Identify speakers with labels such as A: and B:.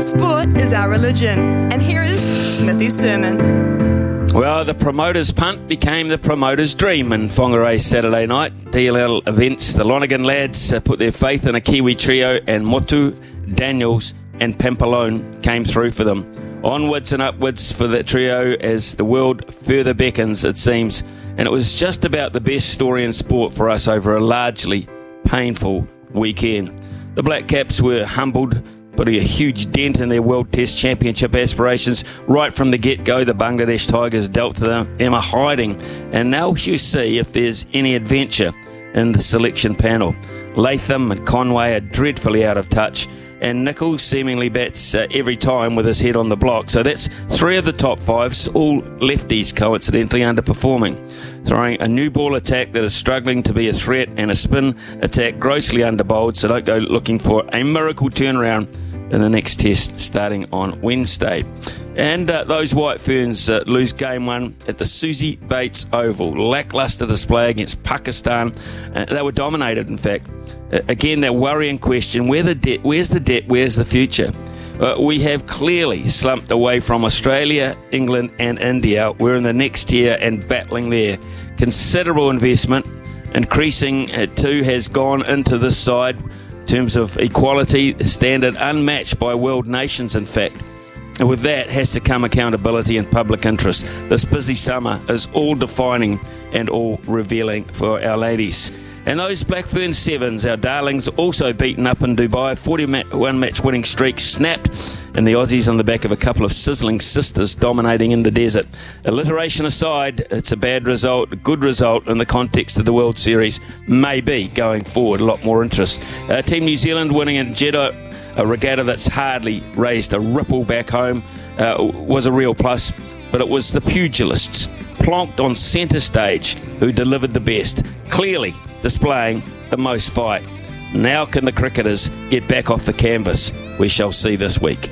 A: Sport is our religion, and here is Smithy's sermon.
B: Well, the promoter's punt became the promoter's dream in Whangarei Saturday night. DLL events, the Lonergan lads uh, put their faith in a Kiwi trio, and Motu, Daniels, and Pampalone came through for them. Onwards and upwards for the trio as the world further beckons, it seems. And it was just about the best story in sport for us over a largely painful weekend. The Black Caps were humbled putting a huge dent in their World Test Championship aspirations right from the get go. The Bangladesh Tigers dealt to them, Emma hiding, and now you see if there's any adventure in the selection panel. Latham and Conway are dreadfully out of touch, and Nicholls seemingly bats uh, every time with his head on the block. So that's three of the top fives, all lefties coincidentally underperforming. Throwing a new ball attack that is struggling to be a threat, and a spin attack grossly underbowled, so don't go looking for a miracle turnaround in the next test starting on Wednesday. And uh, those White Ferns uh, lose game one at the Susie Bates Oval. Lackluster display against Pakistan. Uh, they were dominated, in fact. Uh, again, that worrying question where the where's the debt, where's the future? Uh, we have clearly slumped away from Australia, England, and India. We're in the next tier and battling there. Considerable investment, increasing uh, too, has gone into this side terms of equality, standard unmatched by world nations, in fact. And with that has to come accountability and public interest. This busy summer is all defining and all revealing for our ladies. And those Black Ferns Sevens, our darlings, also beaten up in Dubai. 41 match winning streak snapped, and the Aussies on the back of a couple of sizzling sisters dominating in the desert. Alliteration aside, it's a bad result, a good result in the context of the World Series. Maybe going forward, a lot more interest. Uh, Team New Zealand winning in Jeddah, a regatta that's hardly raised a ripple back home, uh, was a real plus. But it was the pugilists plonked on centre stage who delivered the best, clearly displaying the most fight. Now, can the cricketers get back off the canvas? We shall see this week.